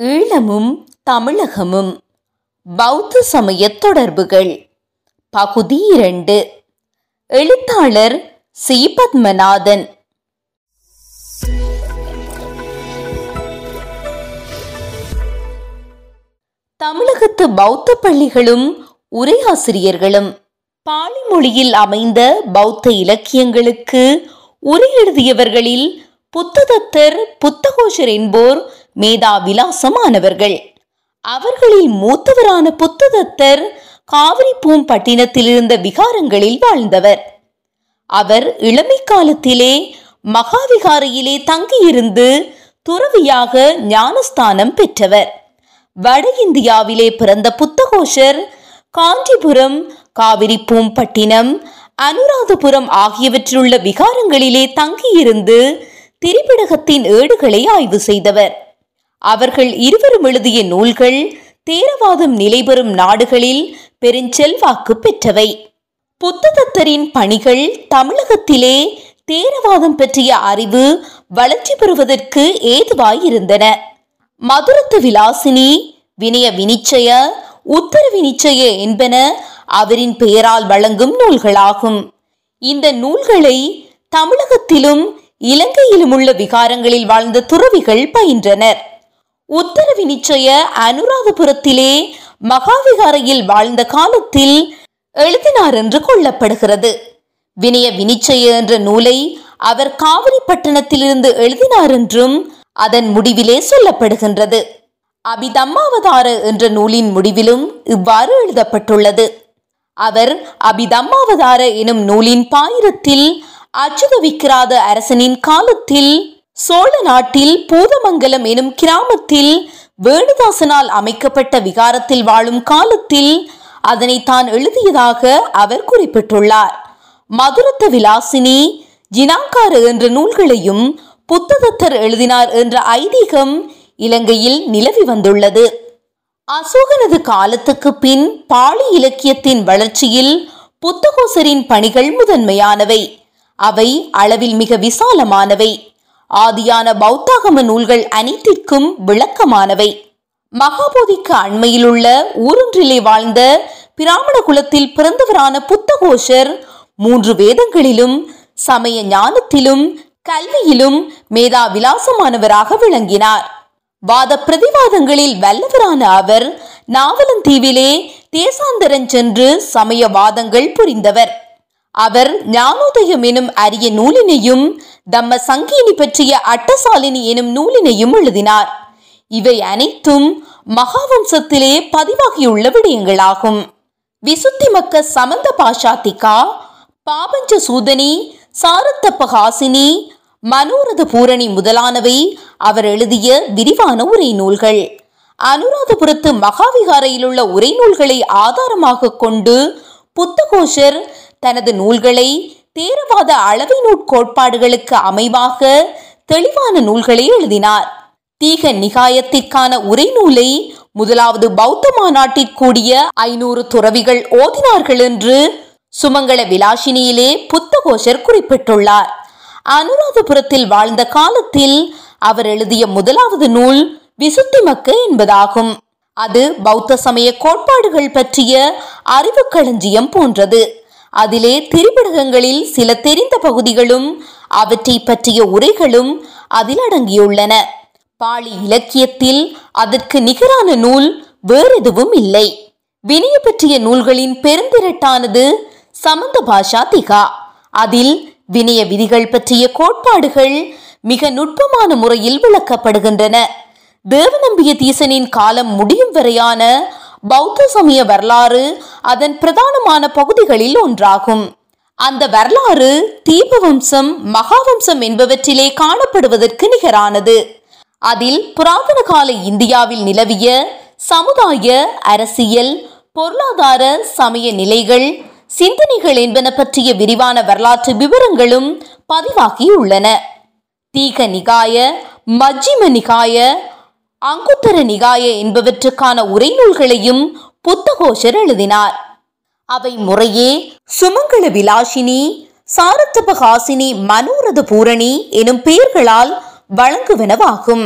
ஈழமும் தமிழகமும். பௌத்த சமய தொடர்புகள். பகுதி இரண்டு. எழுத்தாளர் சி பத்மநாதன் தமிழகத்து பௌத்த பள்ளிகளும் உரையாசிரியர்களும் பாலி மொழியில் அமைந்த பௌத்த இலக்கியங்களுக்கு உரை எழுதியவர்களில் புத்ததத்தர் புத்தகோஷர் என்போர் மேதா விலாசமானவர்கள் அவர்களில் மூத்தவரான புத்ததத்தர் காவிரி பூம்பட்டினத்தில் இருந்த விகாரங்களில் வாழ்ந்தவர். அவர் இளமை காலத்திலே மகாவிகாரையிலே தங்கியிருந்து துறவியாக ஞானஸ்தானம் பெற்றவர். வட இந்தியாவிலே பிறந்த புத்தகோஷர் காஞ்சிபுரம் காவிரி பூம்பட்டினம் அனுராதபுரம் ஆகியவற்றிலுள்ள விகாரங்களிலே தங்கியிருந்து திரிபிடகத்தின் ஏடுகளை ஆய்வு செய்தவர். அவர்கள் இருவரும் எழுதிய நூல்கள் தேரவாதம் நிலைபெறும் நாடுகளில் பெருஞ்செல்வாக்கு பெற்றவை. புத்ததத்தரின் பணிகள் தமிழகத்திலே தேரவாதம் பற்றிய அறிவு வளர்ச்சி பெறுவதற்கு ஏதுவாயிருந்தன. மதுரத்து விலாசினி வினய வினிச்சய உத்தர வினிச்சய என்பன அவரின் பெயரால் வழங்கும் நூல்களாகும். இந்த நூல்களை தமிழகத்திலும் இலங்கையிலும் உள்ள விகாரங்களில் வாழ்ந்த துறவிகள் பயின்றனர். உத்தர வினிச்சய அனுராதபுரத்திலே மகாவிகாரையில் வாழ்ந்த காலத்தில் எழுதினார் என்று கொள்ளப்படுகிறது. வினய வினிச்சய என்ற நூலை அவர் காவிரி பட்டணத்திலிருந்து எழுதினார் என்றும் அதன் முடிவிலே சொல்லப்படுகின்றது. அபிதம்மாவதார என்ற நூலின் முடிவிலும் இவ்வாறு எழுதப்பட்டுள்ளது. அவர் அபிதம்மாவதார எனும் நூலின் பாயிரத்தில் அச்சுத விக்கிராத அரசனின் காலத்தில் சோழ நாட்டில் பூதமங்கலம் எனும் கிராமத்தில் வேணுதாசனால் அமைக்கப்பட்ட விகாரத்தில் வாழும் காலத்தில் அதனை தான் எழுதியதாக அவர் குறிப்பிட்டுள்ளார். மதுரத்த விலாசினி ஜினாங்கார என்ற நூல்களையும் புத்ததத்தர் எழுதினார் என்ற ஐதீகம் இலங்கையில் நிலவி வந்துள்ளது. அசோகனது காலத்துக்கு பின் பாலி இலக்கியத்தின் வளர்ச்சியில் புத்தகோசரின் பணிகள் முதன்மையானவை. அவை அளவில் மிக விசாலமானவை. ஆதியான பௌத்தாகம நூல்கள் அனைத்திற்கும் விளக்கமானவை. மகாபோதிக்கு அண்மையிலுள்ள ஊரொன்றிலே வாழ்ந்த பிராமண குலத்தில் பிறந்தவரான புத்தகோஷர் மூன்று வேதங்களிலும் சமய ஞானத்திலும் கல்வியிலும் மேதா விலாசமானவராக விளங்கினார். வாத பிரதிவாதங்களில் வல்லவரான அவர் நாவலந்தீவிலே தேசாந்தரன் சென்று சமய வாதங்கள் புரிந்தவர். அவர் ஞானோதயம் எனும் அரிய நூலினையும் தம்ம சங்கீனி பற்றிய அட்டசாலினி எனும் நூலினையும் எழுதினார். இவை அனைத்தும் மகாவம்சத்திலே பதிவாகியுள்ள விடயங்களாகும். விசுத்திமக்க சமந்த பாஷாத்திகா பாபஞ்ச சூதனி சாரத்தப்பகாசினி மனோரத பூரணி முதலானவை அவர் எழுதிய விரிவான உரை நூல்கள். அனுராதபுரத்து மகாவிகாரையில் உள்ள உரை நூல்களை ஆதாரமாக கொண்டு புத்தகோஷர் தனது நூல்களை தேரவாத அளவை நூற்கோட்பாடுகளுக்கு அமைவாக தெளிவான நூல்களை எழுதினார். தீக நிகாயத்திற்கான உரை நூலை முதலாவது பௌத்த மாநாட்டிற்கூடிய ஐநூறு துறவிகள் ஓதினார்கள் என்று சுமங்கல விலாசினியிலே புத்தகோஷர் குறிப்பிட்டுள்ளார். அனுராதபுரத்தில் வாழ்ந்த காலத்தில் அவர் எழுதிய முதலாவது நூல் விசுத்திமக்க என்பதாகும். அது பௌத்த சமய கோட்பாடுகள் பற்றிய அறிவு களஞ்சியம் போன்றது. அதிலே திரிபிடகங்களில் சில தெரிந்த பகுதிகளும் அவற்றை பற்றிய உரைகளும் அதில் அடங்கியுள்ளன. பாலி இலக்கியத்தில் அதற்கு நிகரான நூல் வேறெதுவும் இல்லை. வினய பற்றிய நூல்களின் பெருந்திரட்டானது சமந்த பாஷா திகா. அதில் வினய விதிகள் பற்றிய கோட்பாடுகள் மிக நுட்பமான முறையில் விளக்கப்படுகின்றன. தேவநம்பிய தீசனின் காலம் முடியும் வரையான பௌத்த சமய வரலாறு அதன் பிரதானமான பகுதிகளில் ஒன்றாகும். அந்த வரலாறு தீபவம்சம் மகாவம்சம் என்பவற்றிலே காணப்படுவதற்கு நிகரானது. அதில் புராதன கால இந்தியாவில் நிலவிய சமுதாய அரசியல் பொருளாதார சமய நிலைகள் சிந்தனைகள் என்பன பற்றிய விரிவான வரலாற்று விவரங்களும் பதிவாகியுள்ளன. தீக நிகாய மஜ்ஜிம நிகாய அங்குத்தர நிகாய என்பவற்றுக்கான உரைநூல்களையும் புத்தகோஷர் எழுதினார். அவை முறையே சுமங்கல விலாசினி சாரத்தபகாசினி மனோரத பூரணி எனும் பெயர்களால் வழங்குவனவாகும்.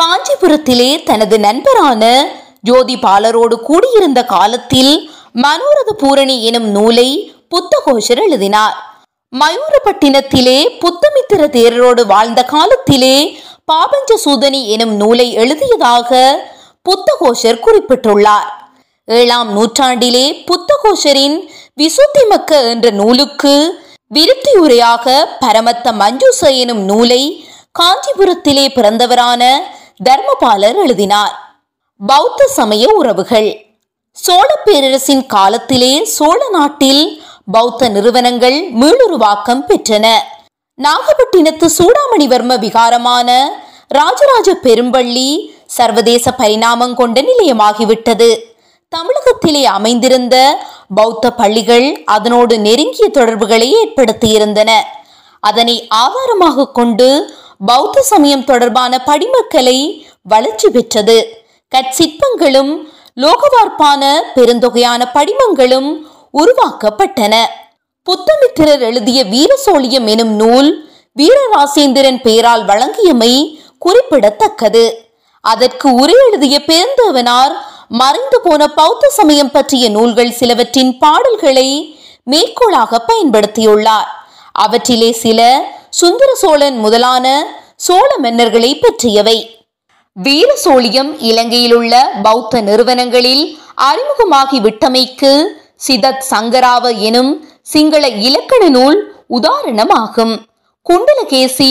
காஞ்சிபுரத்திலே தனது நண்பரான ஜோதிபாலரோடு கூடியிருந்த காலத்தில் மனோரத பூரணி எனும் நூலை புத்தகோஷர் எழுதினார். மயூரப்பட்டினத்திலே புத்தமித்திர தேரரோடு வாழ்ந்த காலத்திலே பாபஞ்ச சூதனி எனும் நூலை எழுதியதாக புத்தகோஷர் குறிப்பிட்டுள்ளார். ஏழாம் நூற்றாண்டிலே புத்தகோஷரின் விசுத்திமக்க என்ற நூலுக்கு விருத்தியுரையாக பரமத்த மஞ்சுச எனும் நூலை காஞ்சிபுரத்திலே பிறந்தவரான தர்மபாலர் எழுதினார். பௌத்த சமய உறவுகள். சோழ பேரரசின் காலத்திலே சோழ நாட்டில் பௌத்த நிறுவனங்கள் மீளுருவாக்கம் பெற்றன. நாகப்பட்டினத்து சூடாமணிவர்ம விகாரமான ராஜராஜ பெரும்பள்ளி சர்வதேச பரிணாமம் கொண்ட நிலையமாகிவிட்டது. தமிழகத்திலே அமைந்திருந்த பௌத்த பள்ளிகள் அதனோடு நெருங்கிய தொடர்புகளை ஏற்படுத்தியிருந்தன. அதனை ஆதாரமாக கொண்டு பௌத்த சமயம் தொடர்பான படிமக்கலை வளர்ச்சி பெற்றது. கற்சிற்பங்களும் லோகவார்ப்பான பெருந்தொகையான படிமங்களும் உருவாக்கப்பட்டன. புத்தமித்திரர் எழுதிய வீரசோழியம் எனும் நூல் வீரராசேந்திரன் பெயரால் வழங்கியமை குறிப்பிடத்தக்கது. அதற்கு உரை எழுதிய பெருந்தேவனார் மறைந்து போன பௌத்த சமயம் பற்றிய நூல்கள் சிலவற்றின் பாடல்களை மேற்கோளாக பயன்படுத்தியுள்ளார். அவற்றிலே சில சுந்தர சோழன் முதலான சோழ மன்னர்களை பற்றியவை. வீர சோழியம் இலங்கையில் உள்ள பௌத்த நிறுவனங்களில் அறிமுகமாகி விட்டமைக்கு சிதத் சங்கராவ எனும் சிங்கள இலக்கண நூல் உதாரணமாகும். குண்டலகேசி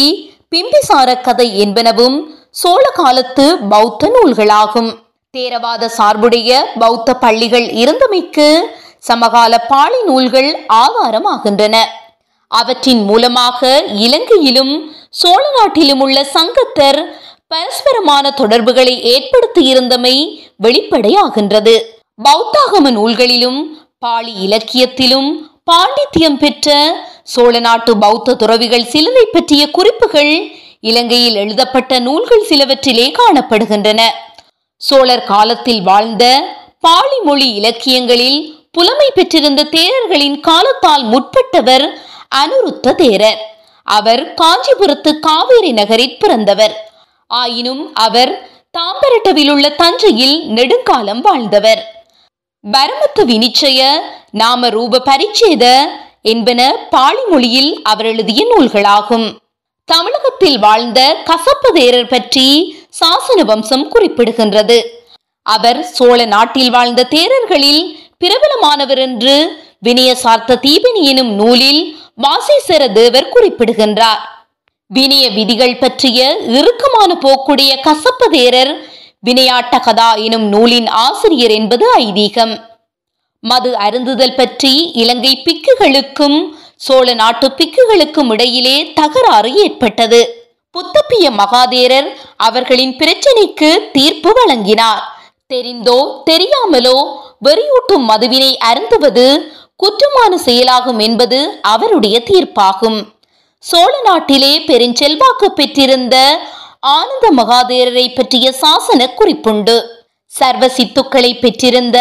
பிம்பிசார கதை என்பனவும் சோழ காலத்து பௌத்த நூல்களாகும். தேரவாத சார்புடைய பௌத்த பள்ளிகள் இருந்தமைக்கு சமகால பாளி நூல்கள் ஆதாரமாகின்றன. அவற்றின் மூலமாக இலங்கையிலும் சோழ நாட்டிலும் உள்ள சங்கத்தர் பரஸ்பரமான தொடர்புகளை ஏற்படுத்தியிருந்தமை வெளிப்படையாகின்றது. பௌத்தாகம நூல்களிலும் பாளி இலக்கியத்திலும் பாண்டித்யம் பெற்ற சோழ நாட்டு பௌத்த துறவிகள் சிலரை பற்றிய குறிப்புகள் இலங்கையில் எழுதப்பட்ட நூல்கள் சிலவற்றிலே காணப்படுகின்றன. சோழர் காலத்தில் வாழ்ந்த பாலி மொழி இலக்கியங்களில் புலமை பெற்றிருந்த தேரர்களின் காலத்தால் முற்பட்டவர் அனுருத்த தேரர். அவர் காஞ்சிபுரத்து காவேரி நகரில் பிறந்தவர். ஆயினும் அவர் தாம்பரட்டவில் உள்ள தஞ்சையில் நெடுங்காலம் வாழ்ந்தவர். பரமத்து வினிச்சய நாம ரூப பரிச்சேத என்பன பாலி மொழியில் அவர் எழுதிய நூல்களாகும். தமிழகத்தில் வாழ்ந்த கசப்பதேரர் பற்றி சாசன வம்சம் குறிப்பிடுகின்றது. அவர் சோழ நாட்டில் வாழ்ந்த தேரர்களில் பிரபலமானவர் என்று வினயசார்த்த தீபினி எனும் நூலில் வாசேசர தேவர் குறிப்பிடுகின்றார். வினய விதிகள் பற்றிய இறுக்கமான போக்குடைய கசப்பதேரர் வினையாட்ட கதா எனும் நூலின் ஆசிரியர் என்பது ஐதீகம். மது அருந்துதல் பற்றி இலங்கை பிக்குகளுக்கும் சோழ நாட்டு பிக்குகளுக்கும் இடையிலே தகராறு ஏற்பட்டது. புத்தப்பிய மகாதேரர் அவர்களின் பிரச்சனைக்கு தீர்ப்பு வழங்கினார். தெரிந்தோ தெரியாமலோ வெறியூட்டும் மதுவினை அருந்துவது குற்றமான செயலாகும் என்பது அவருடைய தீர்ப்பாகும். சோழ நாட்டிலே பெருஞ்செல்வாக்கு பெற்றிருந்த ஆனந்த மகாதேரரை பற்றிய சாசன குறிப்புண்டு. சர்வ சித்துக்களை பெற்றிருந்த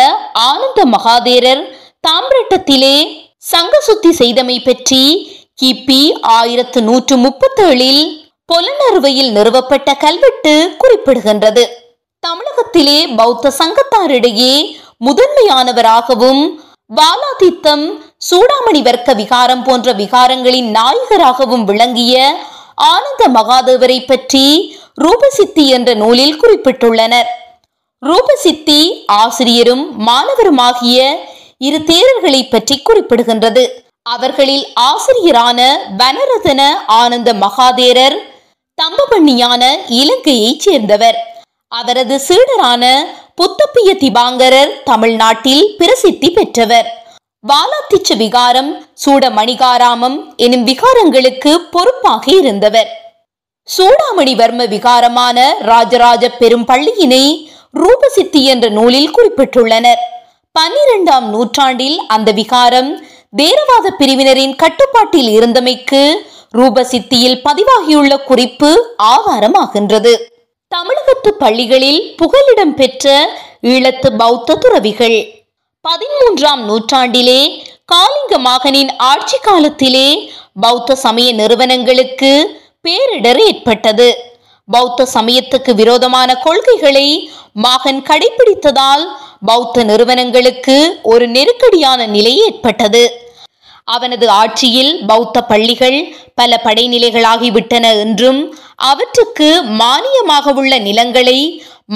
ஆனந்த மகாதேரர் தாம்பரட்டத்திலே சங்க சுத்தி செய்தமை பற்றி கிபி ஆயிரத்து நூற்று முப்பத்தேழில் பொலனறுவையில் நிறுவப்பட்ட கல்வெட்டு குறிப்பிடுகின்றது. தமிழகத்திலே பௌத்த சங்கத்தாரிடையே முதன்மையானவராகவும் வாலாதித்தம் சூடாமணி வர்க்க விகாரம் போன்ற விகாரங்களின் நாயகராகவும் விளங்கிய ஆனந்த மகாதேவரை பற்றி ரூபசித்தி என்ற நூலில் குறிப்பிட்டுள்ளனர். ரூபசித்தி ஆசிரியரும் மாணவருமாகிய இரு தேரர்களை பற்றி குறிப்பிடுகின்றது. அவர்களில் ஆசிரியரான வனரதன ஆனந்த மகாதேரர் தம்பபண்ணியான இலங்கையைச் சேர்ந்தவர். அவரது சீடரான புத்தப்பிய திபாங்கரர் தமிழ்நாட்டில் பிரசித்தி பெற்றவர். வாலாத்திச்ச விகாரம் சூடமணிகாராமம் எனும் விகாரங்களுக்கு பொறுப்பாக இருந்தவர். சூடாமணிவர்ம விகாரமான ராஜராஜ பெரும் பள்ளியினை ரூபசித்தி என்ற நூலில் குறிப்பிட்டுள்ளனர். பன்னிரெண்டாம் நூற்றாண்டில் அந்த விகாரம் தேரவாத பிரிவினரின் கட்டுப்பாட்டில் இருந்தமைக்கு ரூபசித்தியில் பதிவாகியுள்ள குறிப்பு ஆதாரமாகின்றது. தமிழகத்து பள்ளிகளில் புகலிடம் பெற்ற ஈழத்து பௌத்த துறவிகள். பதிமூன்றாம் நூற்றாண்டிலே காலிங்க மகனின் ஆட்சி காலத்திலே பௌத்த சமய நிறுவனங்களுக்கு பேரிடர் ஏற்பட்டது. பௌத்த சமயத்துக்கு விரோதமான கொள்கைகளை மகன் கடைபிடித்ததால் பௌத்த நிறுவனங்களுக்கு ஒரு நெருக்கடியான நிலை ஏற்பட்டது. அவனது ஆட்சியில் பௌத்த பள்ளிகள் பல படைநிலைகளாகிவிட்டன என்றும் அவற்றுக்கு மானியமாக உள்ள நிலங்களை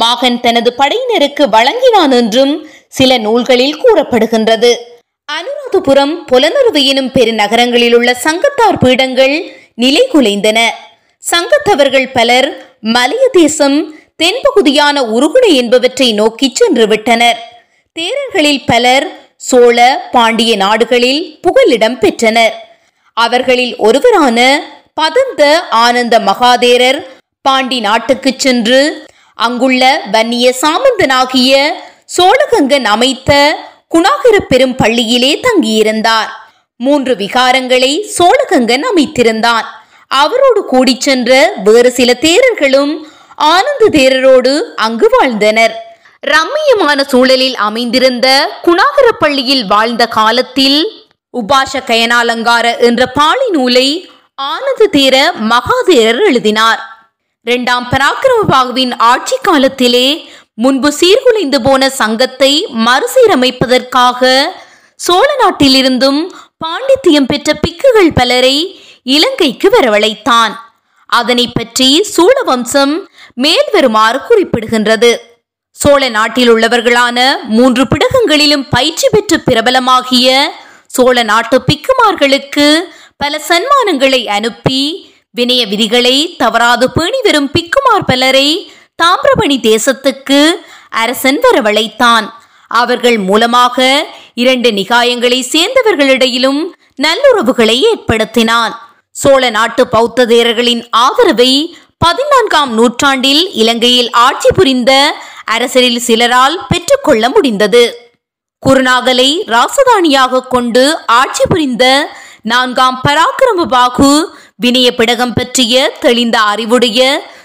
மகன் தனது படையினருக்கு வழங்கினான் என்றும் சில நூல்களில் கூறப்படுகின்றது. அனுராதபுரம் புலனறுவு எனும் பெருநகரங்களில் உள்ள சங்கத்தார் பீடங்கள் நிலை குலைந்தன சங்கத்தவர்கள் பலர் மலைய தேசம் தென்பகுதியான உருகுணை என்பவற்றை நோக்கி சென்று விட்டனர். தேரர்களில் பலர் சோழ பாண்டிய நாடுகளில் புகலிடம் பெற்றனர். அவர்களில் ஒருவரான பதந்த ஆனந்த மகாதேரர் பாண்டி நாட்டுக்கு சென்று அங்குள்ள வன்னிய சாமந்தனாகிய சோழகங்கன் அமைத்த குணாகர பெரும் பள்ளியிலே தங்கியிருந்தார். மூன்று விகாரங்களை சோழகங்கன் அமைத்திருந்தான். அவரோடு கூடிச் சென்ற வேறு சில தேரர்களும் ஆனந்த தேரரோடு அங்கு வாழ்ந்தனர். ரம்மியமான சூழலில் அமைந்திருந்த குணாகர பள்ளியில் வாழ்ந்த காலத்தில் உபாச கயனாலங்கார என்ற பாலி நூலை ஆனந்த தேர மகாதேரர் எழுதினார். இரண்டாம் பராக்கிரமபாகுவின் ஆட்சி காலத்திலே முன்பு சீர்குலைந்து போன சங்கத்தை மறுசீரமைப்பதற்காக சோழ நாட்டிலிருந்தும் பாண்டித்தியம் பெற்ற பிக்குகள் பலரை இலங்கைக்கு வரவழைத்தான். அதனை பற்றி சோழ வம்சம் மேல் வருமாறு குறிப்பிடுகின்றது. சோழ நாட்டில் உள்ளவர்களான மூன்று பிடகங்களிலும் பயிற்சி பெற்று பிரபலமாகிய சோழ நாட்டு பிக்குமார்களுக்கு பல சன்மானங்களை அனுப்பி வினய விதிகளை தவறாது பேணி வரும் பிக்குமார் பலரை தாமிரபணி தேசத்துக்கு அரசன் வரவழைத்தான். அவர்கள் மூலமாக இரண்டு நிகாயங்களை சேர்ந்தவர்களிடையிலும் நல்லுறவுகளை ஏற்படுத்தினான். சோழ நாட்டு பௌத்த தேரர்களின் ஆதரவை பதினான்காம் நூற்றாண்டில் இலங்கையில் ஆட்சி புரிந்த அரசரில் சிலரால் பெற்றுக்கொள்ள முடிந்தது. குருநாகலை ராசதானியாக கொண்டு ஆட்சி புரிந்த நான்காம் பராக்கிரமபாகு வினய பிடகம் பற்றிய தெளிந்த அறிவுடைய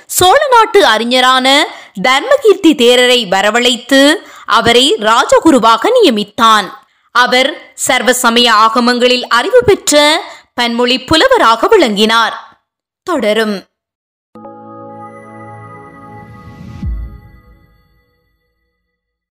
சோழ நாட்டு அறிஞரான தர்மகீர்த்தி தேரரை வரவழைத்து அவரை ராஜகுருவாக நியமித்தான். அவர் சர்வ சமய ஆகமங்களில் அறிவு பெற்ற பன்மொழி புலவராக விளங்கினார். தொடரும்.